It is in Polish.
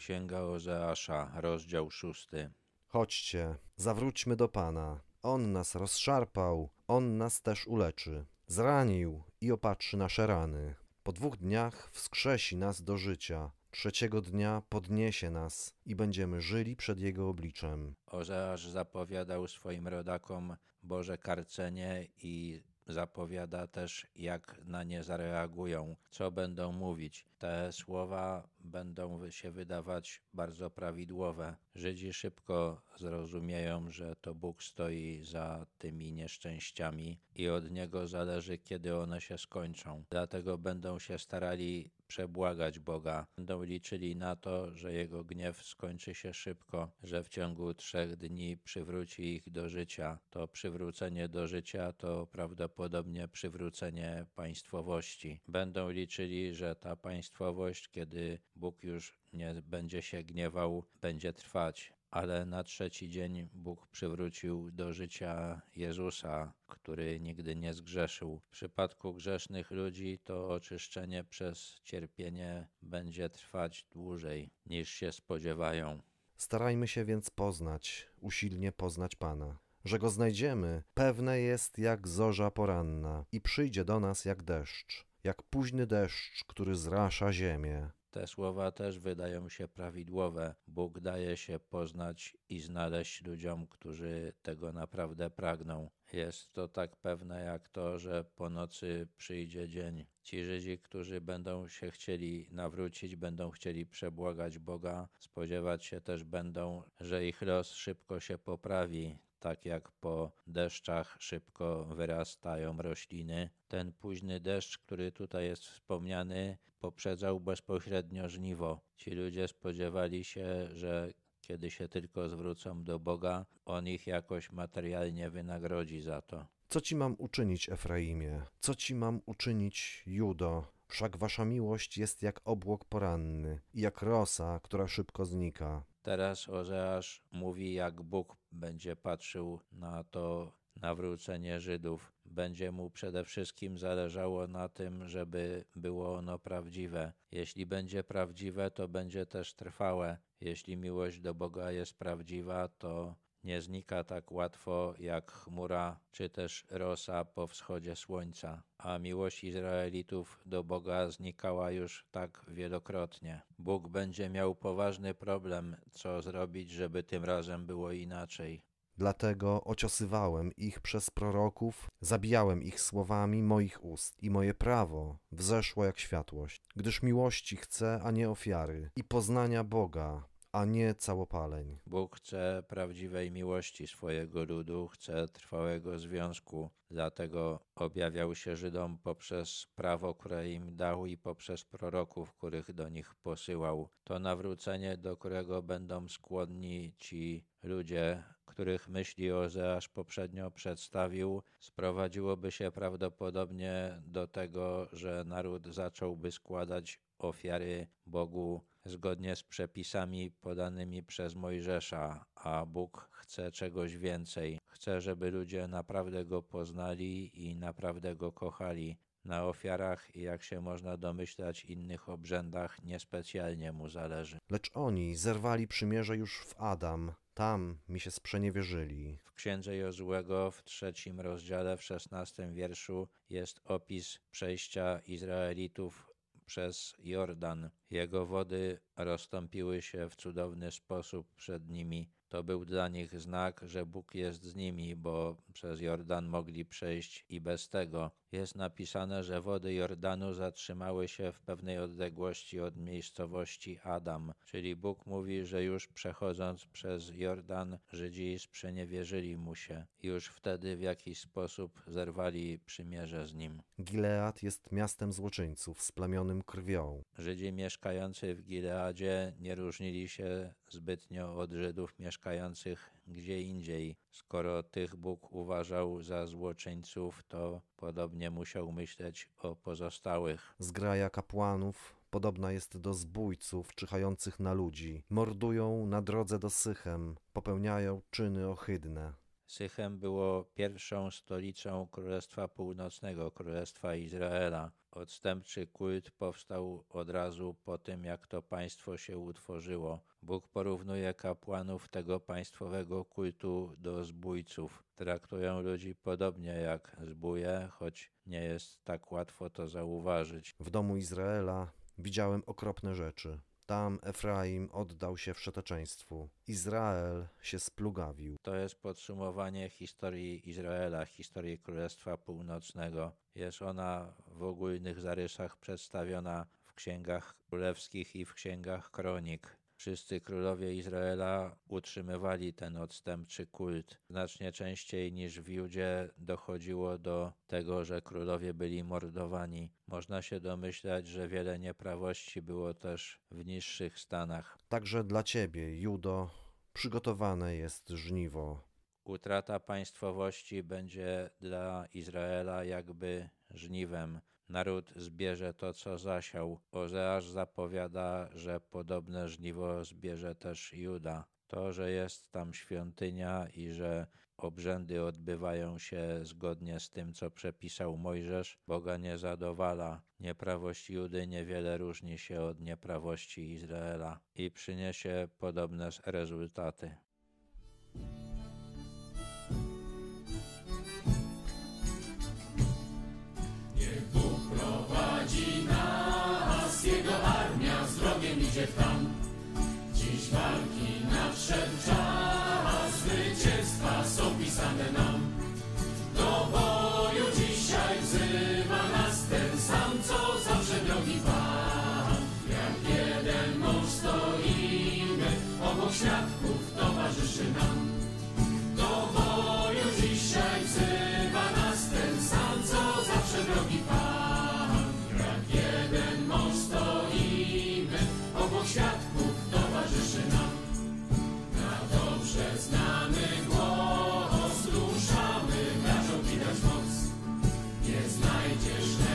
Księga Ozeasza, rozdział szósty. Chodźcie, zawróćmy do Pana. On nas rozszarpał, On nas też uleczy. Zranił i opatrzy nasze rany. Po dwóch dniach wskrzesi nas do życia. Trzeciego dnia podniesie nas i będziemy żyli przed Jego obliczem. Ozeasz zapowiadał swoim rodakom Boże karcenie i zapowiada też, jak na nie zareagują, co będą mówić. Te słowa będą się wydawać bardzo prawidłowe. Żydzi szybko zrozumieją, że to Bóg stoi za tymi nieszczęściami i od Niego zależy, kiedy one się skończą. Dlatego będą się starali przebłagać Boga. Będą liczyli na to, że Jego gniew skończy się szybko, że w ciągu trzech dni przywróci ich do życia. To przywrócenie do życia to prawdopodobnie przywrócenie państwowości. Będą liczyli, że ta państwowość, kiedy Bóg już nie będzie się gniewał, będzie trwać ale na trzeci dzień Bóg przywrócił do życia Jezusa, który nigdy nie zgrzeszył. W przypadku grzesznych ludzi to oczyszczenie przez cierpienie będzie trwać dłużej niż się spodziewają. Starajmy się więc poznać, usilnie poznać Pana. Że go znajdziemy, pewne jest jak zorza poranna i przyjdzie do nas jak deszcz, jak późny deszcz, który zrasza ziemię. Te słowa też wydają się prawidłowe. Bóg daje się poznać i znaleźć ludziom, którzy tego naprawdę pragną. Jest to tak pewne jak to, że po nocy przyjdzie dzień. Ci Żydzi, którzy będą się chcieli nawrócić, będą chcieli przebłagać Boga, spodziewać się też będą, że ich los szybko się poprawi tak jak po deszczach szybko wyrastają rośliny. Ten późny deszcz, który tutaj jest wspomniany, poprzedzał bezpośrednio żniwo. Ci ludzie spodziewali się, że kiedy się tylko zwrócą do Boga, On ich jakoś materialnie wynagrodzi za to. Co ci mam uczynić, Efraimie? Co ci mam uczynić, Judo? Wszak wasza miłość jest jak obłok poranny i jak rosa, która szybko znika. Teraz Ozeasz mówi, jak Bóg będzie patrzył na to nawrócenie Żydów. Będzie mu przede wszystkim zależało na tym, żeby było ono prawdziwe. Jeśli będzie prawdziwe, to będzie też trwałe. Jeśli miłość do Boga jest prawdziwa, to nie znika tak łatwo jak chmura czy też rosa po wschodzie słońca, a miłość Izraelitów do Boga znikała już tak wielokrotnie. Bóg będzie miał poważny problem, co zrobić, żeby tym razem było inaczej. Dlatego ociosywałem ich przez proroków, zabijałem ich słowami moich ust i moje prawo wzeszło jak światłość, gdyż miłości chcę, a nie ofiary, i poznania Boga, a nie całopaleń. Bóg chce prawdziwej miłości swojego ludu, chce trwałego związku, dlatego objawiał się Żydom poprzez prawo, które im dał i poprzez proroków, których do nich posyłał. To nawrócenie, do którego będą skłonni ci ludzie, których myśli Ozeasz poprzednio przedstawił, sprowadziłoby się prawdopodobnie do tego, że naród zacząłby składać ofiary Bogu zgodnie z przepisami podanymi przez Mojżesza, a Bóg chce czegoś więcej. Chce, żeby ludzie naprawdę go poznali i naprawdę go kochali. Na ofiarach i jak się można domyślać innych obrzędach niespecjalnie mu zależy. Lecz oni zerwali przymierze już w Adam, tam mi się sprzeniewierzyli. W księdze Jozłego w trzecim rozdziale, w szesnastym wierszu jest opis przejścia Izraelitów przez Jordan. Jego wody rozstąpiły się w cudowny sposób przed nimi. To był dla nich znak, że Bóg jest z nimi, bo przez Jordan mogli przejść i bez tego. Jest napisane, że wody Jordanu zatrzymały się w pewnej odległości od miejscowości Adam, czyli Bóg mówi, że już przechodząc przez Jordan, Żydzi sprzeniewierzyli mu się. Już wtedy w jakiś sposób zerwali przymierze z nim. Gilead jest miastem złoczyńców, splamionym krwią. Żydzi mieszkający w Gileadzie nie różnili się zbytnio od Żydów mieszkających gdzie indziej. Skoro tych Bóg uważał za złoczyńców, to podobnie musiał myśleć o pozostałych. Zgraja kapłanów podobna jest do zbójców czyhających na ludzi. Mordują na drodze do Sychem, popełniają czyny ohydne. Sychem było pierwszą stolicą Królestwa Północnego, Królestwa Izraela. Odstępczy kult powstał od razu po tym, jak to państwo się utworzyło. Bóg porównuje kapłanów tego państwowego kultu do zbójców. Traktują ludzi podobnie jak zbóje, choć nie jest tak łatwo to zauważyć. W domu Izraela widziałem okropne rzeczy. Tam Efraim oddał się wszeteczeństwu. Izrael się splugawił. To jest podsumowanie historii Izraela, historii Królestwa Północnego. Jest ona w ogólnych zarysach przedstawiona w księgach królewskich i w księgach kronik. Wszyscy królowie Izraela utrzymywali ten odstępczy kult. Znacznie częściej niż w Judzie dochodziło do tego, że królowie byli mordowani. Można się domyślać, że wiele nieprawości było też w niższych stanach. Także dla ciebie, Judo, przygotowane jest żniwo. Utrata państwowości będzie dla Izraela jakby żniwem. Naród zbierze to, co zasiał. Ozeasz zapowiada, że podobne żniwo zbierze też Juda. To, że jest tam świątynia i że obrzędy odbywają się zgodnie z tym, co przepisał Mojżesz, Boga nie zadowala. Nieprawość Judy niewiele różni się od nieprawości Izraela i przyniesie podobne rezultaty. Yeah.